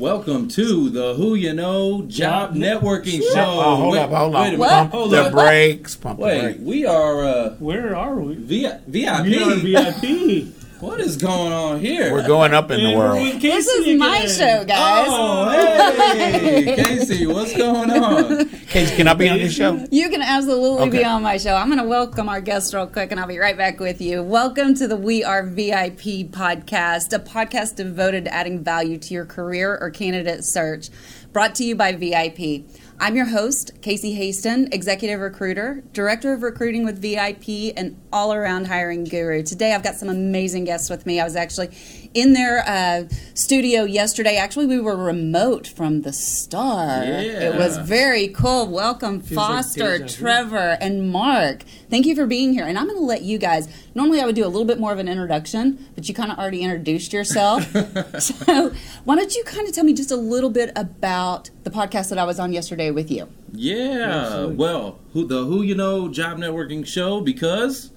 Welcome to the Who You Know Job Networking Show. Oh, hold wait, up, hold wait a on. minute. What? Pump Hold the up. brakes. Pump the Wait, brakes. we are uh, Where are we? v- VIP. We are VIP. What is going on here? We're going up in the And we're world. This Casey is my again. show, guys. Oh, oh hey, Casey, what's going on? Casey, can I be on your show? You can absolutely be on my show. I'm going to welcome our guest real quick and I'll be right back with you. Welcome to the We Are VIP podcast, a podcast devoted to adding value to your career or candidate search, brought to you by VIP. I'm your host, Casey Hasten, executive recruiter, director of recruiting with VIP, and all around hiring guru. Today I've got some amazing guests with me. I was actually in their uh, studio yesterday. Actually, we were remote from the star. It was very cool. Welcome, Feels Foster, deja vu. Trevor, and Mark. Thank you for being here. And I'm going to let you guys. Normally, I would do a little bit more of an introduction, but you kind of already introduced yourself. so, why don't you kind of tell me just a little bit about the podcast that I was on yesterday with you? Yeah, Absolutely. well, who the Who You Know Job Networking Show because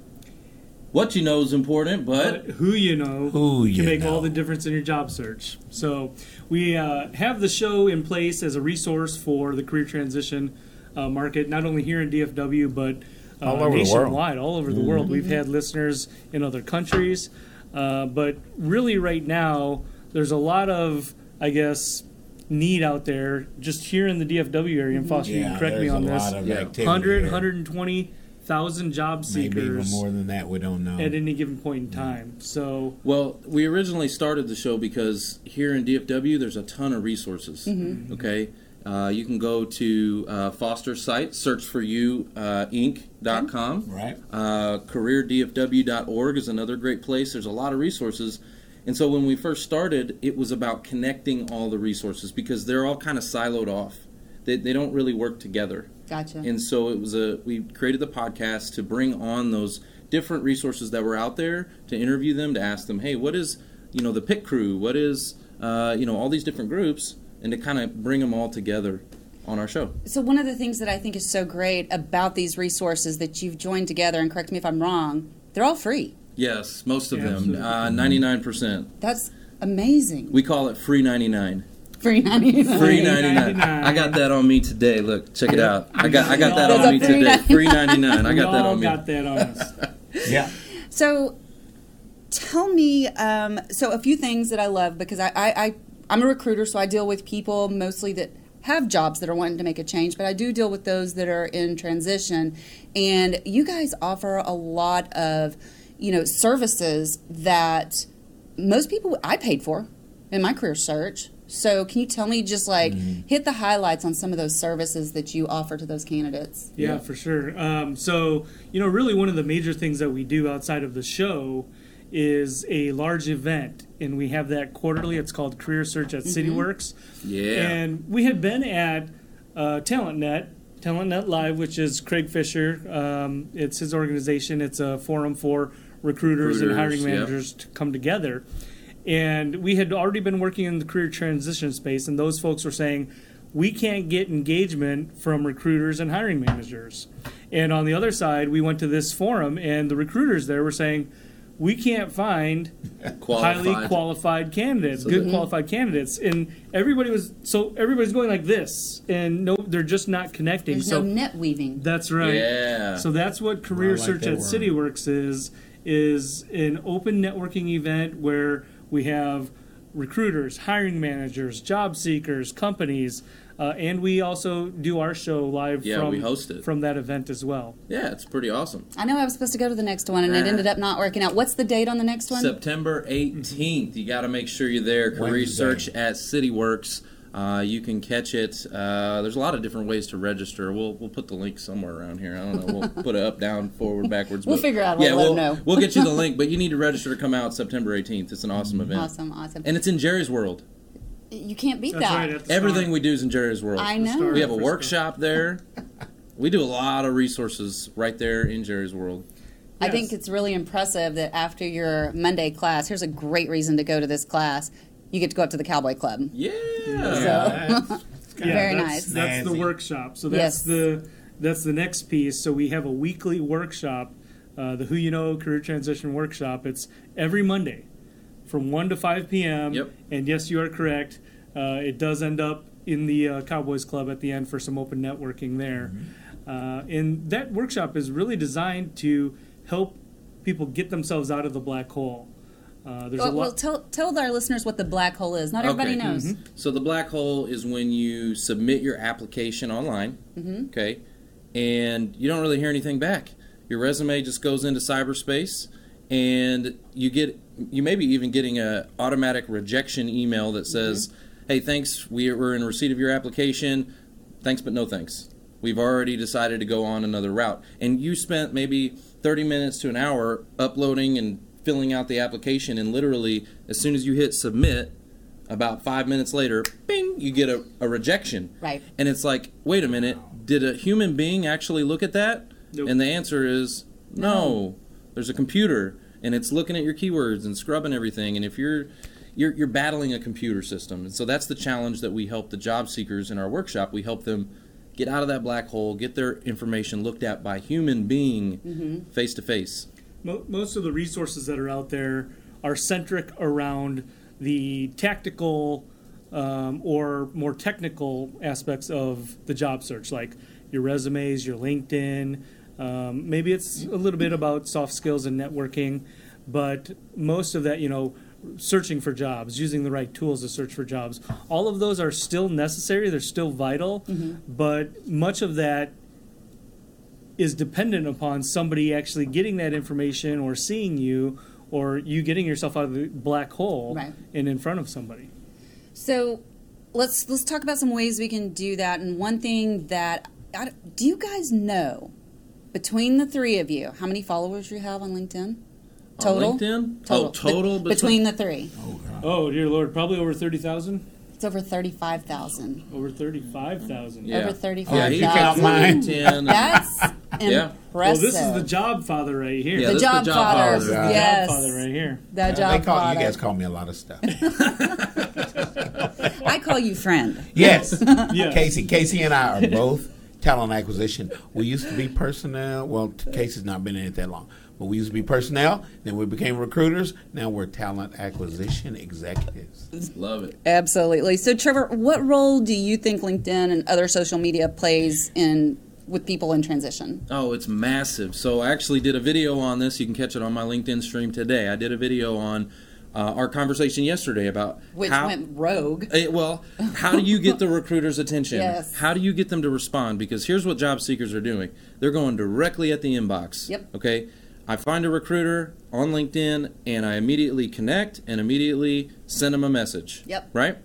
what you know is important, but But who you know Who can make know. all the difference in your job search. So we uh, have the show in place as a resource for the career transition uh, market, not only here in DFW but uh, All over the world. all over the world. We've had listeners in other countries, uh, but really right now there's a lot of, I guess. Need out there just here in the DFW area, and Foster, you Yeah, can correct me there's on a this. lot of activity 100, here. 120,000 job seekers. Maybe even seekers more than that. We don't know. at any given point in time. So Well, we originally started the show because here in DFW, there's a ton of resources. Okay, uh, you can go to uh, Foster's site, search for you uh, Inc.com. Right. Uh, CareerDFW.org is another great place. There's a lot of resources. And so when we first started, it was about connecting all the resources because they're all kind of siloed off. They, they don't really work together. Gotcha. And so it was a we created the podcast to bring on those different resources that were out there to interview them to ask them, hey, what is you know the pit crew? What is uh, you know all these different groups, and to kind of bring them all together on our show. So one of the things that I think is so great about these resources that you've joined together, and correct me if I'm wrong, they're all free. Yes, most of Yeah, them, uh, ninety nine percent. That's amazing. We call it free ninety nine. Free ninety nine. Free ninety nine. I got that on me today. Look, check it out. I got I got that There's on me today. $3.99. Free ninety nine. I got that on me. got that on us. Yeah. So, tell me. Um, so, a few things that I love because I, I, I I'm a recruiter, so I deal with people mostly that have jobs that are wanting to make a change, but I do deal with those that are in transition. And you guys offer a lot of, you know, services that most people I paid for in my career search. So, can you tell me just like hit the highlights on some of those services that you offer to those candidates? Yeah, Yeah. for sure. Um, so, you know, really one of the major things that we do outside of the show is a large event, and we have that quarterly. It's called Career Search at CityWorks. Yeah. And we had been at uh, TalentNet, TalentNet Live, which is Craig Fisher. Um, it's his organization. It's a forum for recruiters, and hiring Recruiters, yep. managers to come together. And we had already been working in the career transition space, and those folks were saying, we can't get engagement from recruiters and hiring managers. And on the other side, we went to this forum, and the recruiters there were saying, we can't find highly Qualified. qualified candidates, So good qualified candidates, and everybody was so everybody's going like this, and no, they're just not connecting. There's so no net weaving. that's right. Yeah. So that's what Career like Search at word. CityWorks is is an open networking event where we have recruiters, hiring managers, job seekers, companies, uh, and we also do our show live Yeah, from we host it. from that event as well. yeah, it's pretty awesome. I know I was supposed to go to the next one, and it ended up not working out. What's the date on the next one? September 18th. You got to make sure you're there. Career Wednesday. Search at CityWorks. Uh, you can catch it. Uh, there's a lot of different ways to register. We'll we'll put the link somewhere around here. I don't know. We'll put it up, down, forward, backwards. We'll but- figure out. We'll Yeah, let we'll 'em know. we'll get you the link, but you need to register to come out September 18th. It's an awesome event, Awesome, awesome. and it's in Jerry's World. you can't beat That's that. right. Everything start. we do is in Jerry's World. I know. We have a Frisco. workshop there. we do a lot of resources right there in Jerry's world. I think it's really impressive that after your Monday class, here's a great reason to go to this class. You get to go up to the Cowboy Club. Yeah. Yeah, that's- Yeah, Very that's, nice. That's the workshop. So that's Yes. the that's the next piece. So we have a weekly workshop, uh, the Who You Know Career Transition Workshop. It's every Monday from one to five p.m. Yep. And yes, you are correct. Uh, it does end up in the uh, Cowboys Club at the end for some open networking there. Uh, and that workshop is really designed to help people get themselves out of the black hole. Uh, there's a Well, lot. well, tell tell our listeners what the black hole is. Not everybody Okay. knows. Mm-hmm. So the black hole is when you submit your application online, mm-hmm. okay, and you don't really hear anything back. Your resume just goes into cyberspace, and you get you maybe even getting a automatic rejection email that mm-hmm. says, "Hey, thanks, we we're in receipt of your application. Thanks, but no thanks. We've already decided to go on another route." And you spent maybe 30 minutes to an hour uploading and filling out the application, and literally, as soon as you hit submit, about five minutes later, bing, you get a, a rejection. Right. And it's like, wait a minute, did a human being actually look at that? Nope. And the answer is no. There's a computer, and it's looking at your keywords and scrubbing everything. And if you're you're, you're battling a computer system, and so that's the challenge that we help the job seekers in our workshop. We help them get out of that black hole, get their information looked at by human being mm-hmm. face to face. Mo- most of the resources that are out there are centric around the tactical um, or more technical aspects of the job search, like your resumes, your LinkedIn. Um, maybe it's a little bit about soft skills and networking, but most of that, you know, searching for jobs, using the right tools to search for jobs, all of those are still necessary. They're still vital, but much of that is dependent upon somebody actually getting that information or seeing you or you getting yourself out of the black hole Right. and in front of somebody. So let's let's talk about some ways we can do that. And one thing that I, do you guys know between the three of you how many followers you have on LinkedIn? Total. On LinkedIn? Total. Oh, total Be- between the three. Oh dear lord, probably over thirty thousand, It's over thirty-five thousand. over thirty-five thousand. Yeah. Over Yeah, thirty-five he you count thousand. mine? That's Yeah. impressive. Well, this is the job father right here. Yeah, The this is job job father. father. Yeah. Yes. Job father right here. The They job call, father. you guys call me a lot of stuff. I call you friend. Yes. Yes. Casey. Casey and I are both talent acquisition. We used to be personnel. Well, Casey's not been in it that long. But we used to be personnel. Then we became recruiters. Now we're talent acquisition executives. Love it. Absolutely. So, Trevor, what role do you think LinkedIn and other social media plays in with people in transition? Oh, it's massive. So I actually did a video on this. You can catch it on my LinkedIn stream today. I did a video on uh, our conversation yesterday about Which how, went rogue. Eh, well, how do you get the recruiter's attention? Yes. How do you get them to respond? Because here's what job seekers are doing. They're going directly at the inbox. Yep. Okay. I find a recruiter on LinkedIn and I immediately connect and immediately send them a message. Yep. Right?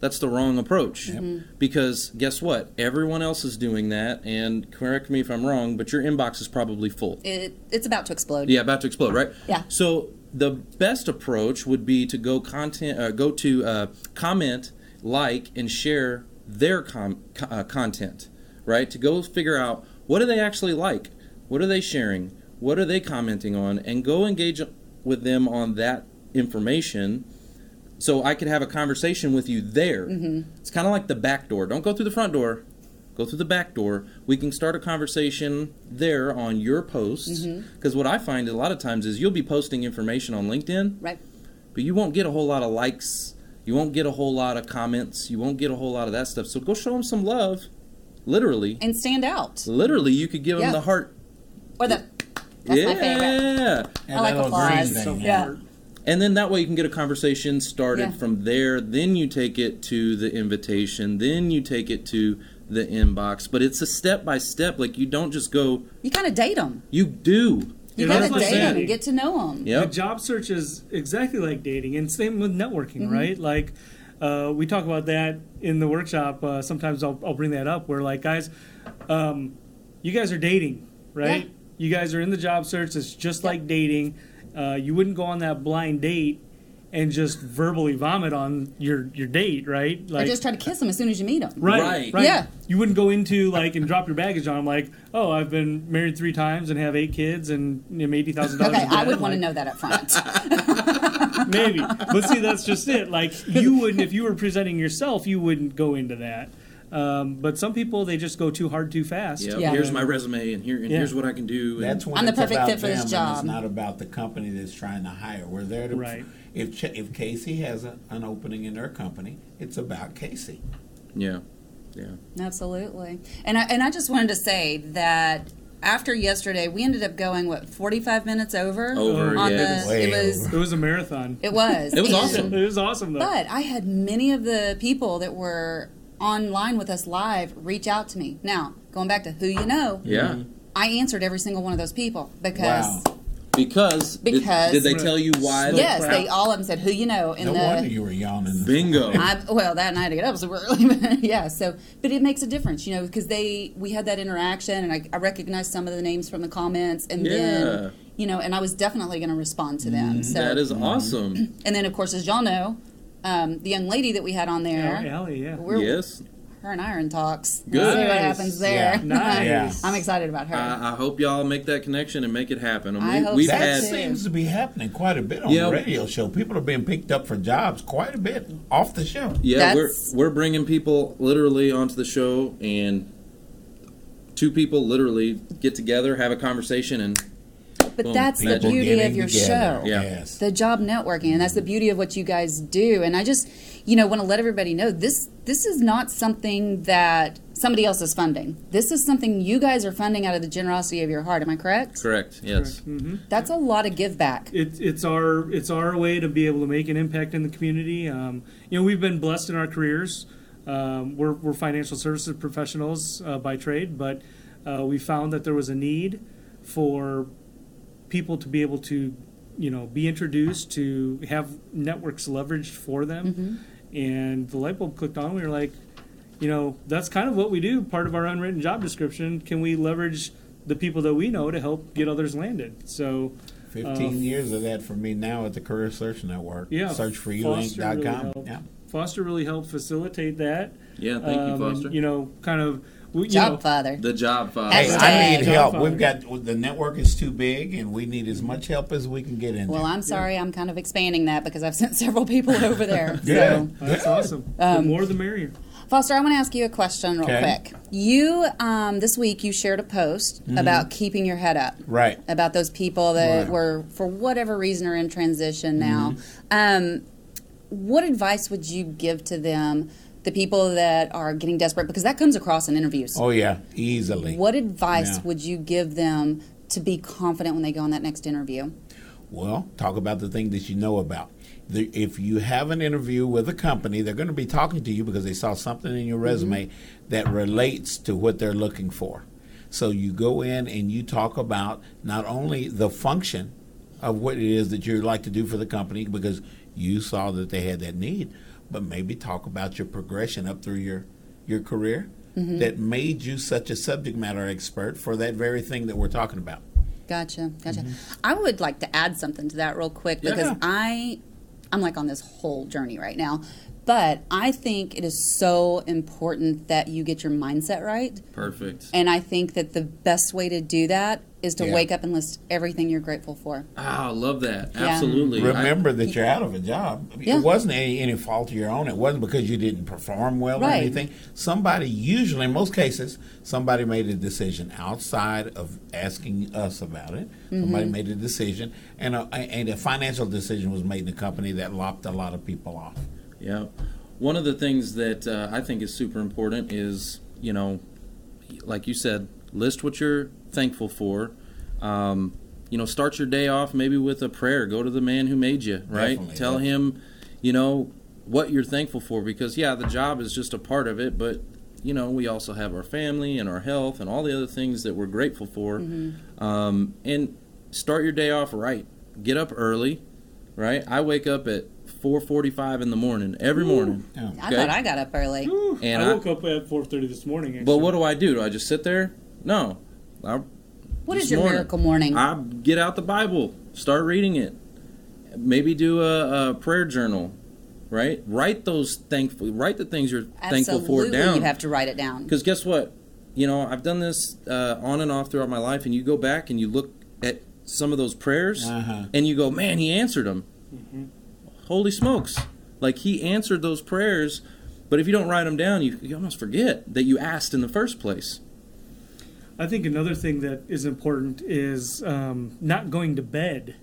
That's the wrong approach. Because guess what? Everyone else is doing that and correct me if I'm wrong, but your inbox is probably full. It, it's about to explode. Yeah, about to explode, right? Yeah. So the best approach would be to go content, uh, go to uh, comment, like, and share their com- uh, content, right? To go figure out what do they actually like, what are they sharing, what are they commenting on, and go engage with them on that information. So I could have a conversation with you there. Mm-hmm. It's kind of like the back door. Don't go through the front door. Go through the back door. We can start a conversation there on your posts. Mm-hmm. Because what I find a lot of times is you'll be posting information on LinkedIn, Right. but you won't get a whole lot of likes. You won't get a whole lot of comments. You won't get a whole lot of that stuff. So go show them some love. Literally. And stand out. Literally, you could give Yeah. them the heart. Or the. That's yeah. my favorite. I like that little green applause. thing, Yeah. And then that way you can get a conversation started Yeah. from there. Then you take it to the invitation. Then you take it to the inbox. But it's a step by step. Like you don't just go. You kind of date them. You do. You Yeah, got to date like them, dating. get to know them. yeah The job search is exactly like dating, and same with networking, Mm-hmm. right? Like, uh, we talk about that in the workshop. Uh, sometimes I'll, I'll bring that up where, like, guys, um, you guys are dating, right? Yeah. You guys are in the job search. It's just like dating. Uh, you wouldn't go on that blind date and just verbally vomit on your your date, right? Or Like just try to kiss them as soon as you meet them. Right, Right. right. Yeah. You wouldn't go into like and drop your baggage on them like, oh, I've been married three times and have eight kids and am eighty thousand dollars. Okay, I would want to know that up front. maybe, but see, that's just it. Like you wouldn't if you were presenting yourself, you wouldn't go into that. Um, but some people they just go too hard too fast. Yeah, Yeah. here's my resume, and here and Yeah. here's what I can do. and- That's when I'm the it's perfect fit for this job. It's not about the company that's trying to hire. We're there to. Right. If if Casey has a, an opening in their company, it's about Casey. yeah, yeah. Absolutely. And I, and I just wanted to say that after yesterday, we ended up going what 45 minutes over Over, on yeah. the Way it was over. It was a marathon. it was It was And- awesome. It was awesome though. But I had many of the people that were online with us live reach out to me. Now, going back to who you know, Yeah. Mm-hmm. I answered every single one of those people because Wow. Because, did- Because- did, they tell you why? yes, the they all of them said who you know in No the wonder you were yawning. bingo. I, well, that night I get up so early, but yeah. So, but it makes a difference, you know, because they we had that interaction, and I, I recognized some of the names from the comments, and Yeah. then you know, and I was definitely going to respond to them. Mm-hmm. So, that is mm-hmm. awesome. and then of course, as y'all know, um, the young lady that we had on there, Yeah, Allie, yeah. we're, yes. her and I are in talks. Good. We'll see what happens there. Yeah. Nice. Yeah. I'm excited about her. I, I hope y'all make that connection and make it happen. And I we, hope we've so, That too. had seems to be happening quite a bit on Yeah. the radio show. People are being picked up for jobs quite a bit off the show. Yeah, That's- we're we're bringing people literally onto the show, and two people literally get together, have a conversation, and but boom, that's the beauty of your together. show. Yeah. Yes. the job networking and that's the beauty of what you guys do and i just you know want to let everybody know this this is not something that somebody else is funding this is something you guys are funding out of the generosity of your heart am i correct correct. Yes. hmm that's a lot of give back It, it's our it's our way to be able to make an impact in the community. Um, you know, we've been blessed in our careers. Um, we're, we're financial services professionals uh, by trade, but uh, we found that there was a need for people to be able to, you know, be introduced to have networks leveraged for them. And the light bulb clicked on. We were like, you know, that's kind of what we do. Part of our unwritten job description. Can we leverage the people that we know to help get others landed? So. 15 Uh, years of that for me now at the Career Search Network. Yeah, Searchforyouinc.com. Foster really helped. yeah. Foster really helped facilitate that. Yeah. Thank you, Um, and, Foster. you know, kind of. We- job know, father the job father. Hey, I need Job help. father. We've got the network is too big, and we need as much help as we can get in. well i'm sorry i'm kind of expanding that because i've sent several people over there Yeah. so that's awesome. the Um, more the merrier. Foster, I want to ask you a question real Okay. quick. You um, this week you shared a post about keeping your head up. right. about those people that Right. Mm-hmm. were, for whatever reason, are in transition now. Um, what advice would you give to them, the people that are getting desperate? Because that comes across in interviews. Oh yeah, easily. What advice Yeah. would you give them to be confident when they go on that next interview? Well, talk about the thing that you know about. The, if you have an interview with a company, they're going to be talking to you because they saw something in your mm-hmm. resume that relates to what they're looking for. So you go in and you talk about not only the function of what it is that you'd like to do for the company because you saw that they had that need, but maybe talk about your progression up through your your career mm-hmm. that made you such a subject matter expert for that very thing that we're talking about. Gotcha, gotcha. Mm-hmm. I would like to add something to that real quick because Yeah. I, I'm like on this whole journey right now, but I think it is so important that you get your mindset right. Perfect. And I think that the best way to do that is to Yeah. wake up and list everything you're grateful for. Ah, I love that. Yeah. Absolutely. I- Remember that you're out of a job. Yeah. It wasn't any, any fault of your own. It wasn't because you didn't perform well or anything. Somebody, usually in most cases, somebody made a decision outside of asking us about it. Somebody Mm-hmm. made a decision, and a, and a financial decision was made in the company that lopped a lot of people off. Yeah. One of the things that uh, I think is super important is, you know, like you said, list what you're thankful for. Um, you know, start your day off maybe with a prayer. Go to the man who made you, right? Definitely, Tell yeah. him, you know, what you're thankful for because, yeah, the job is just a part of it, but, you know, we also have our family and our health and all the other things that we're grateful for. Um, and start your day off right. Get up early, right? I wake up at 4:45 in the morning every morning. Yeah. I Okay. thought I got up early. And I I- woke up at 4:30 this morning. Actually. But what do I do? Do I just sit there? No. I, What this is your morning, miracle morning? I get out the Bible, start reading it, maybe do a, a prayer journal, right? Write those thankful, write the things you're thankful for Absolutely, down. you have to write it down. Because guess what? You know, I've done this uh, on and off throughout my life, and you go back and you look at some of those prayers, Uh-huh. and you go, "Man, he answered them." Holy smokes! Like he answered those prayers, but if you don't write them down, you, you almost forget that you asked in the first place. I think another thing that is important is um, not going to bed,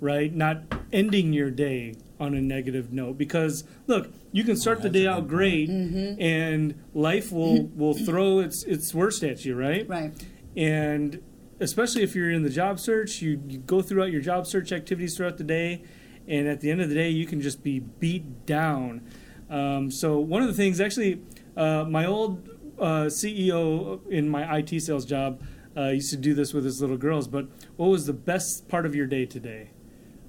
right? Not ending your day on a negative note. Because look, you can start the day out great, Mm-hmm. and life will will throw its its worst at you, right? Right. And especially if you're in the job search, you, you go throughout your job search activities throughout the day, and at the end of the day, you can just be beat down. Um, so one of the things, actually, uh, my old uh, CEO in my IT sales job uh, used to do this with his little girls. But what was the best part of your day today?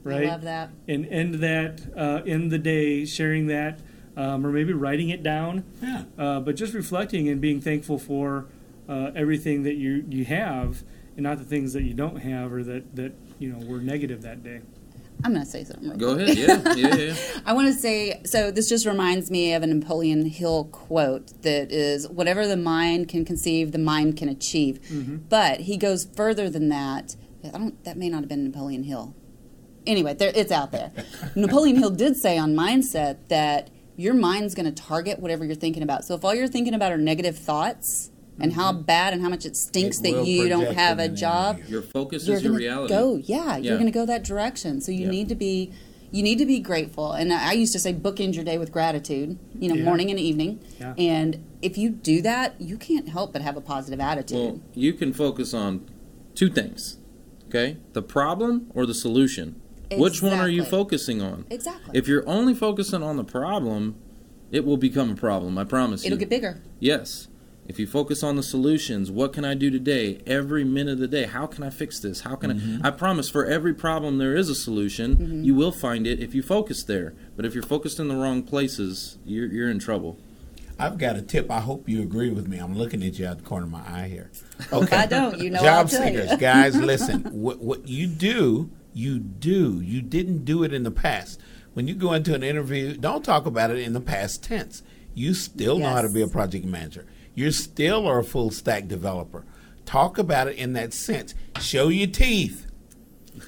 Right I love that. and end that uh, in the day, sharing that, um, or maybe writing it down. Yeah. Uh, but just reflecting and being thankful for uh, everything that you you have, and not the things that you don't have or that that you know were negative that day. I'm going to say something. real Go quick. ahead, yeah, yeah, yeah. I want to say so. This just reminds me of a Napoleon Hill quote that is, "Whatever the mind can conceive, the mind can achieve." Mm-hmm. But he goes further than that. I don't. That may not have been Napoleon Hill. Anyway, there, it's out there. Napoleon Hill did say on mindset that your mind's going to target whatever you're thinking about. So if all you're thinking about are negative thoughts and how mm-hmm. bad and how much it stinks It that you don't have a job, you. Your focus you're is your gonna reality. go yeah you're going to go that direction so you Yeah. need to be you need to be grateful and i I used to say bookend your day with gratitude you know Yeah. morning and evening Yeah. and if you do that you can't help but have a positive attitude Well, you can focus on two things. Okay? The problem or the solution. Which one are you focusing on? exactly If you're only focusing on the problem, it will become a problem, I promise you. it'll get bigger Yes. If you focus on the solutions, what can I do today? Every minute of the day, how can I fix this? How can Mm-hmm. I? I promise for every problem there is a solution. Mm-hmm. You will find it if you focus there. But if you're focused in the wrong places, you're, you're in trouble. I've got a tip. I hope you agree with me. I'm looking at you out the corner of my eye here. Okay. i don't you know Job i'll seekers, you guys, listen. What, what you do, you do. You didn't do it in the past. When you go into an interview, don't talk about it in the past tense. You still know how to be a project manager. You still are a full stack developer. Talk about it in that sense. Show your teeth.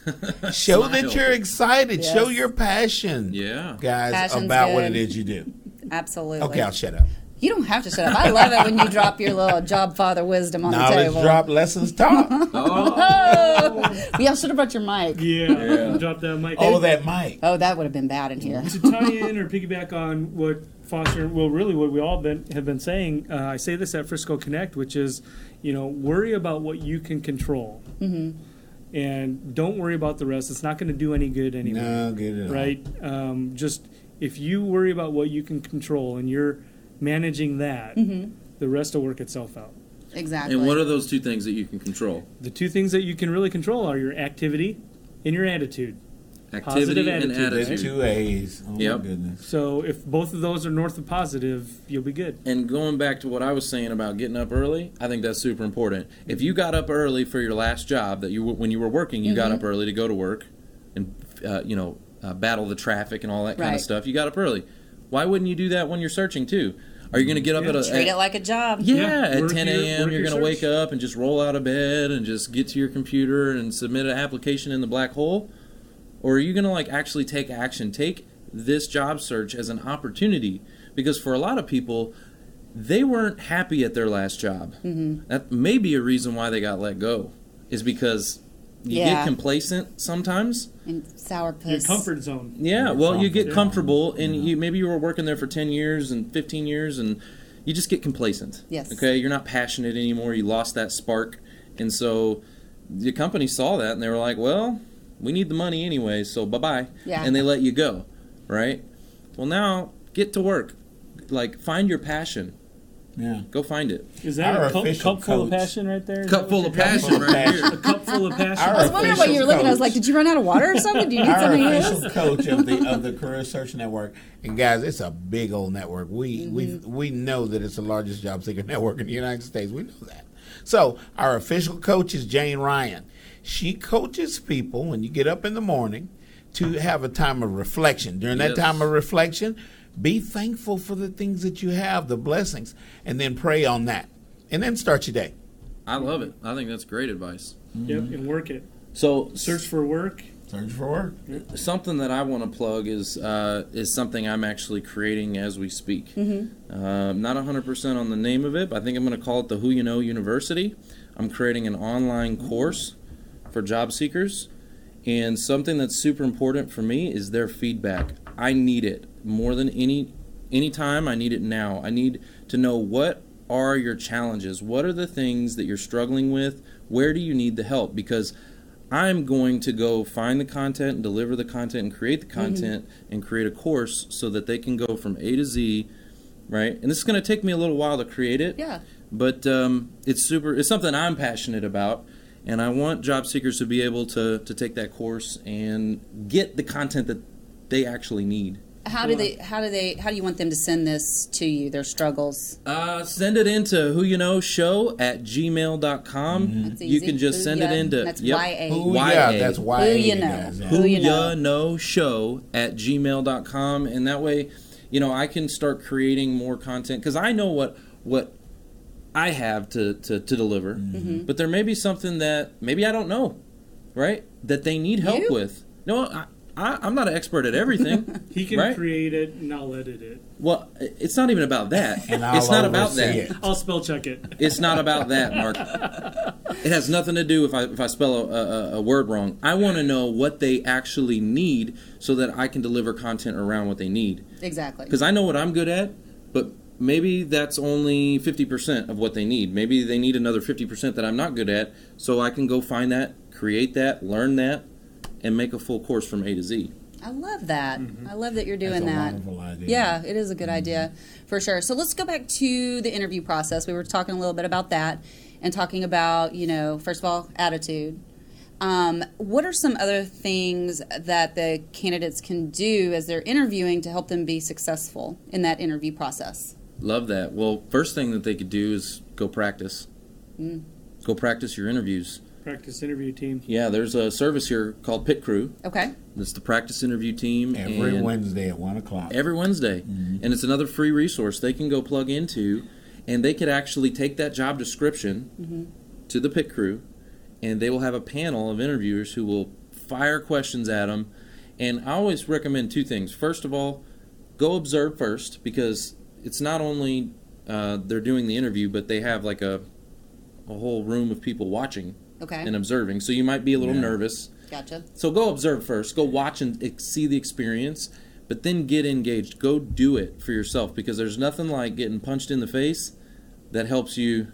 Show that you're excited. Yes. Show your passion. Yeah. Guys, Passion's about what it is you do. absolutely Okay, I'll shut up. You don't have to shut up i love it when you drop your little job father wisdom on the Knowledge table drop, lessons taught. oh yeah should have brought your mic Yeah, drop that mic. oh, that mic. oh that would have been bad in here to tie in or piggyback on what Foster, well, really what we all been, have been saying, uh, I say this at Frisco Connect, which is, you know, worry about what you can control. Mm-hmm. And don't worry about the rest. It's not going to do any good anyway. No, get it. Right? Um, just if you worry about what you can control and you're managing that, the rest will work itself out. exactly And what are those two things that you can control? The two things that you can really control are your activity and your attitude. Activity Positive and attitude, There's attitude. two A's. Oh Yep. my goodness. So if both of those are north of positive, you'll be good. And going back to what I was saying about getting up early, I think that's super important. If you got up early for your last job that you when you were working, you got up early to go to work and uh, you know uh, battle the traffic and all that kind Right. of stuff. You got up early. Why wouldn't you do that when you're searching too? Are you going to get up Yeah. at a treat at- it like a job yeah, Yeah, at work 10 your- a.m. work You're going to wake up and just roll out of bed and just get to your computer and submit an application in the black hole? Or are you going to like actually take action? Take this job search as an opportunity because for a lot of people, they weren't happy at their last job. Mm-hmm. That may be a reason why they got let go, is because you Yeah. get complacent sometimes. and sour Your puss comfort zone. Yeah, well, you get comfort. comfortable, and you maybe you were working there for ten years and fifteen years, and you just get complacent. Yes. Okay, you're not passionate anymore. You lost that spark, and so the company saw that, and they were like, "Well, we need the money anyway, so bye bye." Yeah. And they let you go, right? Well, now get to work. Like, find your passion. Yeah. Go find it. Is that Our a cup, cup full of passion right there? Is Cup full of you're- passion right here. A cup full of passion. Our I was wondering what you were looking at. I was like, did you run out of water or something? Do you need Our something official else? coach of the of the Career Search Network, and guys, it's a big old network. We we mm-hmm. we know that it's the largest job seeker network in the United States. We know that. So our official coach is Jane Ryan. She coaches people when you get up in the morning to have a time of reflection. During that time of reflection, be thankful for the things that you have, the blessings, and then pray on that. And then start your day. I love it. I think that's great advice. Yep, and work it. So Search for work. Search for work. something that I want to plug is uh, is something I'm actually creating as we speak. Mm-hmm. Uh, not 100% on the name of it, but I think I'm going to call it the Who You Know University. I'm creating an online course for job seekers, and something that's super important for me is their feedback. I need it more than any any time. I need it now. I need to know what are your challenges. What are the things that you're struggling with? Where do you need the help? Because I'm going to go find the content and deliver the content and create the content and create a course so that they can go from A to Z, right? And this is going to take me a little while to create it. Yeah. But um, it's super. It's something I'm passionate about, and I want job seekers to be able to to take that course and get the content that they actually need. How do they? How do they? How do you want them to send this to you? Their struggles. Uh, send it into who you know show at gmail.com. That's easy. You can just Who send ya- it into That's yep. YA. Who, YA. yeah, that's why. Who you know. Who you know. ya know show at gmail.com and that way you know i can start creating more content because i know what what i have to to, to deliver Mm-hmm. but there may be something that maybe i don't know right that they need help You? with no I, I, i'm not an expert at everything He can right? create it and I'll edit it. well it's not even about that And I'll it's not about that it. I'll spell check it. it's not about that, Mark. It has nothing to do if I if I spell a, a, a word wrong. I want to know what they actually need so that I can deliver content around what they need. Exactly. Because I know what I'm good at, but maybe that's only fifty percent of what they need. Maybe they need another fifty percent that I'm not good at, so I can go find that, create that, learn that, and make a full course from A to Z. I love that. I love that you're doing That's a that. idea. Yeah, it is a good idea for sure. So let's go back to the interview process. We were talking a little bit about that and talking about, you know, first of all, attitude. Um, what are some other things that the candidates can do as they're interviewing to help them be successful in that interview process? Love that. Well, first thing that they could do is go practice. Mm. Go practice your interviews. Practice interview team. Yeah, there's a service here called Pit Crew. Okay. It's the practice interview team. Every and Wednesday at 1 o'clock. Every Wednesday. Mm-hmm. And it's another free resource they can go plug into, and they could actually take that job description mm-hmm. to the Pit Crew, and they will have a panel of interviewers who will fire questions at them. And I always recommend two things. First of all, go observe first because it's not only uh, they're doing the interview, but they have like a a whole room of people watching Okay. and observing. So you might be a little Yeah. nervous. Gotcha. So go observe first. Go watch and see the experience, but then get engaged. Go do it for yourself because there's nothing like getting punched in the face that helps you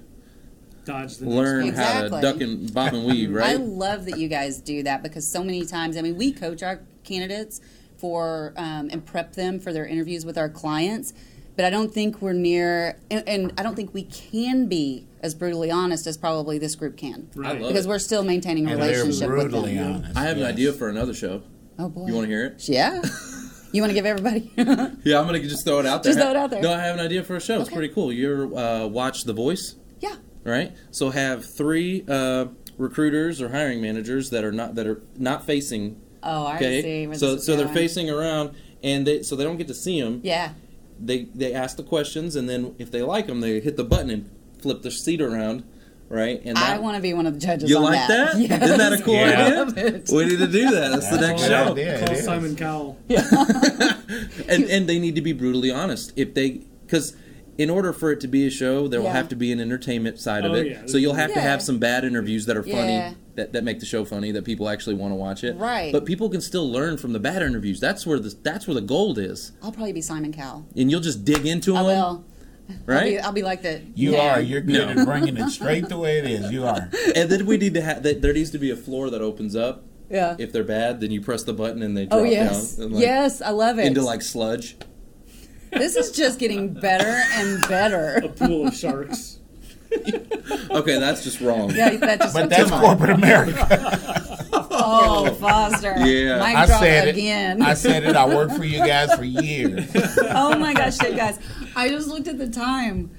Dodge the learn next how to duck and bob and weave, Right. I love that you guys do that because so many times, I mean, we coach our candidates for um, and prep them for their interviews with our clients, but I don't think we're near, and, and I don't think we can be as brutally honest as probably this group can, Right. I love because it. we're still maintaining a And they're relationship with brutally them. honest. I have an idea for another show. Oh boy, You want to hear it? Yeah, you want to give everybody? Yeah, I'm gonna just throw it out there. Just throw it out there. No, I have an idea for a show. It's pretty cool. You uh, watch The Voice, yeah, right? So have three uh, recruiters or hiring managers that are not that are not facing. oh, I Okay, see. where so this is so they're facing around, and they so they don't get to see them. Yeah, they they ask the questions and then if they like them they hit the button and flip the seat around right and I want to be one of the judges. you on like that? Yes. not that a cool Yeah. idea we need to do that that's the next show idea. Call. Simon Cowell. Yeah. and and they need to be brutally honest if they because in order for it to be a show there will have to be an entertainment side of Oh, it yeah. so you'll have to have some bad interviews that are Yeah. funny that, that make the show funny that people actually want to watch it Right. but people can still learn from the bad interviews that's where the that's where the gold is I'll probably be Simon Cowell. and you'll just dig into them I will. I'll right be, I'll be like that You yeah. are. You're good at bringing it straight the way it is. You are. and then we need to have that there needs to be a floor that opens up Yeah. if they're bad then you press the button and they oh, drop Oh yes, down like, yes, I love it. into like sludge this is just getting better and better. A pool of sharks. okay that's just wrong Yeah, that just But that's corporate America. oh Foster. Yeah. mic I drop said again. it. I said it. I worked for you guys for years. oh my gosh, you guys! I just looked at the time.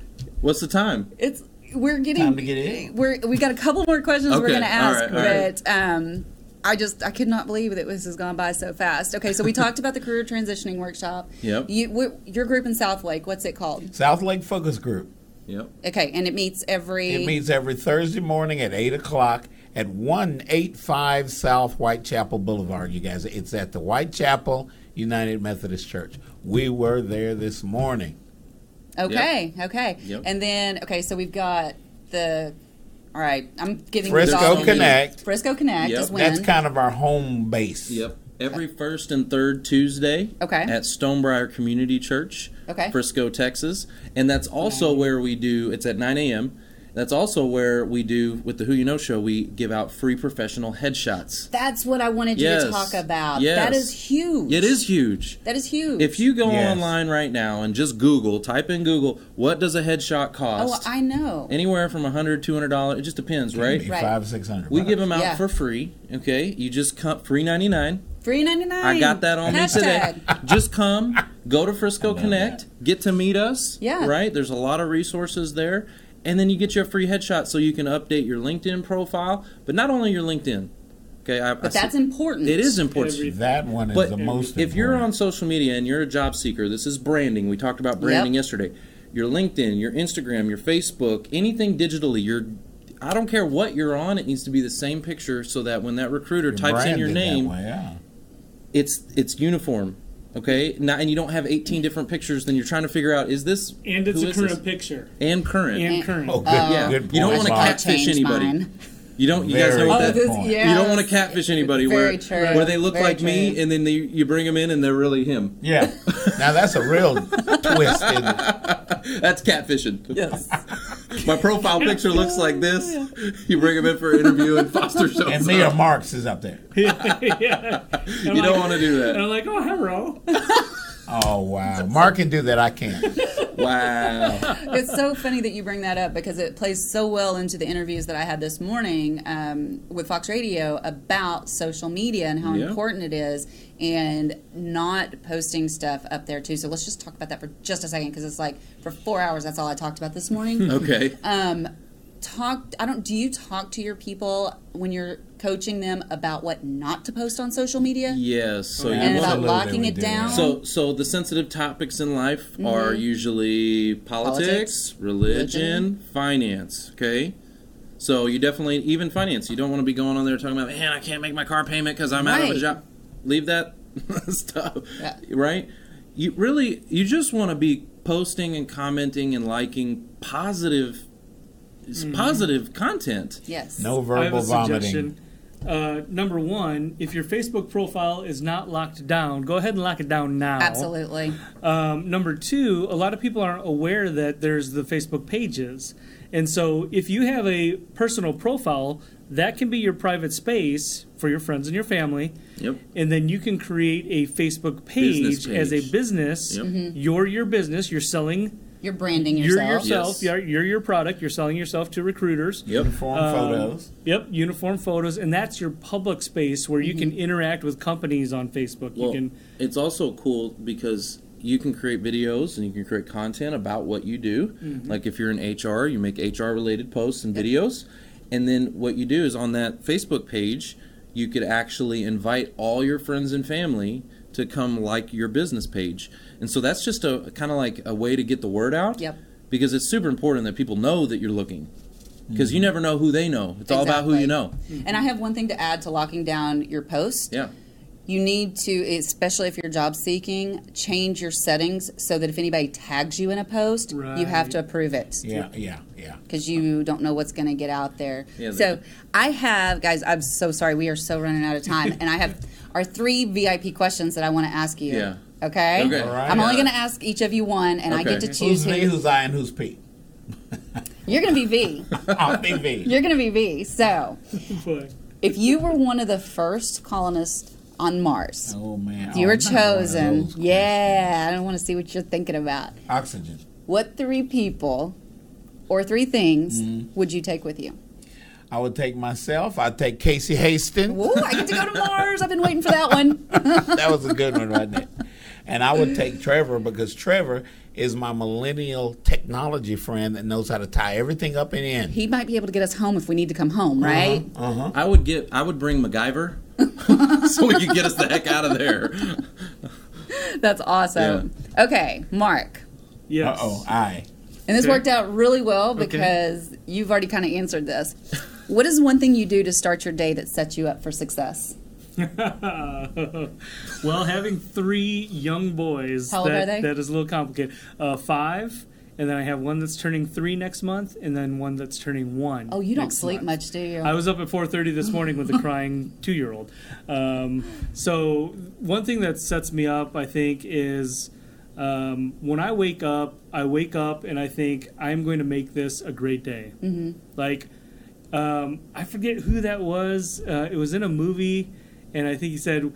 what's the time It's we're getting Time to get in. We're we got a couple more questions we're going to ask, all right, all right. but um, I just I could not believe that this has gone by so fast. Okay, so we talked about the career transitioning workshop. Yep. You, wh- your group in Southlake, what's it called? Southlake Focus Group. Yep. Okay, and it meets every. It meets every Thursday morning at 8 o'clock at 185 South Whitechapel Boulevard, you guys. It's at the Whitechapel United Methodist Church. We were there this morning. Okay, okay, Yep. and then okay, so we've got the. All right, I'm giving these Frisco all- Connect. Frisco Connect Yep. is when. That's kind of our home base. Yep. Every first and third Tuesday Okay. at Stonebriar Community Church, Okay. Frisco, Texas. And that's also where we do, it's at 9 a.m. That's also where we do, with the Who You Know show, we give out free professional headshots. That's what I wanted you to talk about. Yes. That is huge. It is huge. That is huge. If you go Yes. online right now and just Google, type in Google, what does a headshot cost? Oh. I know. Anywhere from $100, $200, it just depends, right? Maybe Right. Five, six hundred. We give them out Yeah. for free, okay? You just come, free 99 Three ninety nine. I got that on me today. Just come, go to Frisco Connect, get to meet us. Yeah. Right? There's a lot of resources there. And then you get your free headshot so you can update your LinkedIn profile, but not only your LinkedIn. Okay, I, I But see- that's important. It is important. Every- That one is But the most if you're on social media and you're a job seeker, this is branding. We talked about branding Yep. yesterday. Your LinkedIn, your Instagram, your Facebook, anything digitally, your I don't care what you're on, it needs to be the same picture so that when that recruiter You're types in your branded that name, way, yeah. It's it's uniform. Okay, now and you don't have 18 different pictures. Then you're trying to figure out is this And it's who a is current this? picture. and current. And current. Oh, good, yeah, good you don't want to Mark. catfish Changed anybody. Mine. You don't. You guys know what good that. this- point. yeah. You don't want to catfish anybody where true. where they look Very like me and then they, you bring them in and they're really him. Yeah. Now that's a real twist. Isn't it? That's catfishing. Yes. My profile picture looks like this. You bring them in for an interview and Foster shows And Mia up. Marks is up there. yeah. You don't want to do that. And that. I'm like, oh, hello. Oh wow, Mark can do that. I can't. Wow. it's so funny that you bring that up because it plays so well into the interviews that I had this morning um, with Fox Radio about social media and how Yeah. important it is and not posting stuff up there too. So let's just talk about that for just a second because it's like for four hours that's all I talked about this morning. Okay. um, talk. I don't. Do you talk to your people when you're coaching them about what not to post on social media Yes. So you and about locking it do. down? So, so the sensitive topics in life mm-hmm. are usually politics, Politics, religion, finance. Okay, so you definitely even finance. You don't want to be going on there talking about, man, I can't make my car payment because I'm out of a job. Leave that stuff, Yeah. right? You really, you just want to be posting and commenting and liking positive, positive content. yes. No I have verbal a vomiting. suggestion. Uh, number one, if your Facebook profile is not locked down, go ahead and lock it down now. Absolutely. Um, number two, a lot of people aren't aware that there's the Facebook pages. And so if you have a personal profile, that can be your private space for your friends and your family. Yep. And then you can create a Facebook page, Business as a business. Yep. Mm-hmm. You're your business. You're selling You're branding you're yourself. yourself. Yes. You're, you're your product. You're selling yourself to recruiters. Yep. Uniform Um, photos. Yep, uniform photos, and that's your public space where you can Mm-hmm. interact with companies on Facebook. Well, you can it's also cool because you can create videos and you can create content about what you do. Mm-hmm. Like if you're in HR, you make HR related posts and videos. And then what you do is on that Facebook page, you could actually invite all your friends and family to come like your business page. And so that's just a kind of like a way to get the word out. Yep. Because it's super important that people know that you're looking. Because you mm-hmm. never know who they know. It's all about who you Exactly. know. And I have one thing to add to locking down your post. Yeah. You need to, especially if you're job seeking, change your settings so that if anybody tags you in a post, you have to approve it. Yeah, yeah, yeah. because you don't know what's going to get out there. Yeah, so do. I have, guys, I'm so sorry. We are so running out of time. and I have our three VIP questions that I want to ask you. Yeah. Okay? Okay. All right. I'm only going to ask each of you one, and I get to choose Who's V, who's I, and who's P? You're going to be V. I'll be V. You're going to be V. So if you were one of the first colonists on Mars, Oh man, you Oh, were I'm not one of chosen. Yeah, I don't want to see what you're thinking about. Oxygen. What three people or three things Mm-hmm. would you take with you? I would take myself. I'd take Casey Hasten. Ooh, I get to go to Mars. I've been waiting for that one. that was a good one right there. And I would take Trevor because Trevor is my millennial technology friend that knows how to tie everything up and in. He might be able to get us home if we need to come home, right? Uh-huh. I would get. I would bring MacGyver, so we could get us the heck out of there. That's awesome. Okay, Mark. Yes. Uh oh, I. And this Okay. worked out really well Okay. because you've already kind of answered this. What is one thing you do to start your day that sets you up for success? well, having three young boys, How old that, are they? that is a little complicated. Uh, five, and then I have one that's turning three next month, and then one that's turning one. Oh, you don't next sleep month. much, do you? I was up at 4:30 this morning with a crying two-year-old. Um, so one thing that sets me up, I think, is um, when I wake up. I wake up and I think I'm going to make this a great day. Mm-hmm. Like um, I forget who that was. Uh, it was in a movie, and I think he said.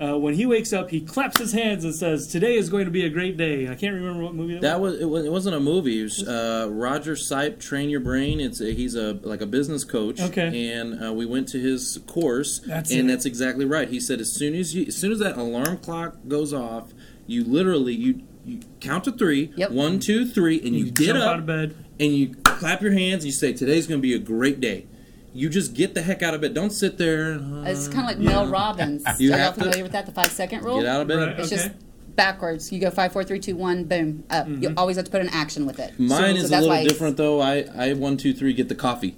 Uh, when he wakes up, he claps his hands and says, "Today is going to be a great day." I can't remember what movie that, That was. was it, was. it wasn't a movie. It was uh, Roger Seip, Train Your Brain. It's a, he's a like a business coach. Okay. And uh, we went to his course, That's and it. that's exactly right. He said as soon as you, as soon as that alarm clock goes off, you literally you, you count to three. Yep. One, two, three, and you, You get jump up out of bed. and you clap your hands. and You say today's going to be a great day. You just get the heck out of bed. Don't sit there. and, uh, it's kind of like Mel Robbins. You Are y'all have to- familiar with that? The five second rule. Get out of bed. Right. It's Okay. just backwards. You go five, four, three, two, one, boom, up. You always have to put an action with it. Mine So- is so a that's little why different though. I I one two three get the coffee.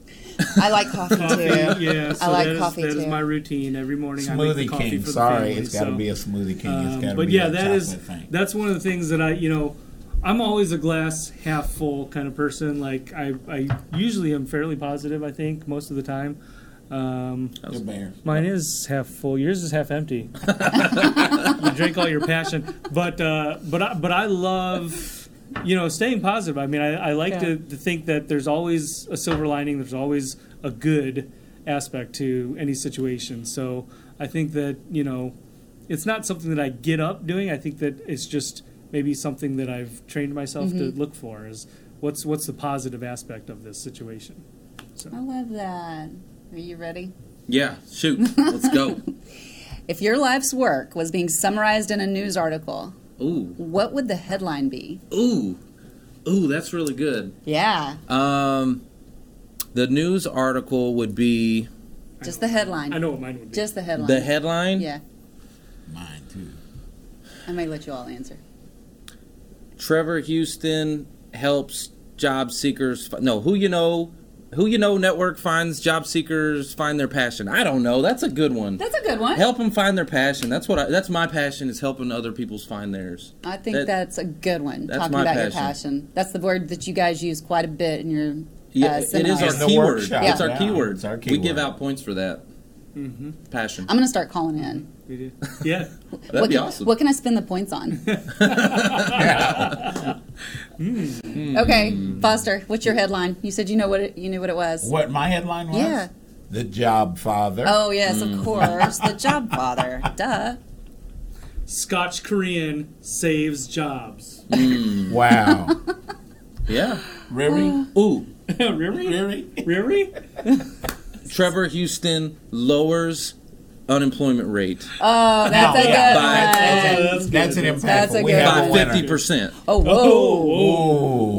I like coffee, Coffee, too. yeah. So I like that is- coffee that is too. That is my routine every morning. I make the Smoothie coffee King. for the Sorry, family, it's got to so, be a Smoothie King. It's um, got to but be yeah, a that chocolate is thing. that's one of the things that I you know I'm always a glass half full kind of person. Like I I usually am fairly positive. I think most of the time. Um, The bear. Mine is half full. Yours is half empty. you drink all your passion, but uh, but I, but I love you know staying positive. I mean, I, I like Yeah. to, to think that there's always a silver lining. There's always a good aspect to any situation. So I think that you know it's not something that I get up doing. I think that it's just maybe something that I've trained myself to look for is what's what's the positive aspect of this situation. I love that. Are you ready? Yeah, shoot, let's go. If your life's work was being summarized in a news article, Ooh, what would the headline be? ooh, ooh, that's really good. Yeah, Um, the news article would be just the headline. I know what mine would be. Just the headline. the headline. Yeah, Mine too. I may let you all answer. Trevor Houston helps job seekers. fi- No, who you know, who you know network finds job seekers find their passion. I don't know. That's a good one. That's a good one. Help them find their passion. That's what I, that's my passion is helping other people's find theirs. I think That- that's a good one. that's Talking my about your passion. passion. That's the word that you guys use quite a bit in your Yeah, uh, it is seminars. our keyword. workshop, It's our yeah, keyword. it's our We give out points for that. Mm-hmm. Passion. I'm going to start calling in. We do. Yeah. That'd what be can, awesome. What can I spend the points on? Hmm. Okay, Foster, what's your headline? You said you know what it, you knew what it was. What my headline was? Yeah. The Job Father. Oh yes, Hmm. of course, the job father. Duh. Scotch Korean saves jobs. Wow. Yeah. Really? Ooh. really? Really? Really? Trevor Houston lowers unemployment rate Oh, that's a Oh, good yeah. one. that's good. That's an impactful. That's a good have by winner. fifty percent. Oh, whoa. Whoa.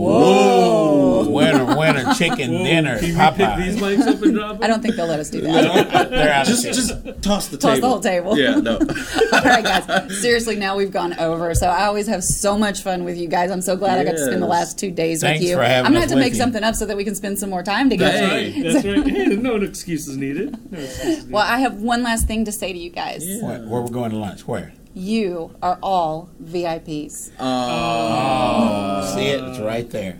Winner, winner, chicken Whoa, dinner. Can we Popeye. pick these mics up and drop them? I don't think they'll let us do that. They're out Just shape. just toss the Toss the table. whole table. Yeah. No. All right, guys. Seriously, now we've gone over. So I always have so much fun with you guys. I'm so glad I got to spend the last two days Thanks with you. for having I'm gonna have to make you. something up so that we can spend some more time together. That's Right, that's right. Hey, no excuses needed. No excuses needed. Well, I have one last thing to say to you guys. What, where we're going to lunch? Where? You are all VIPs. Oh, uh, see it? It's right there.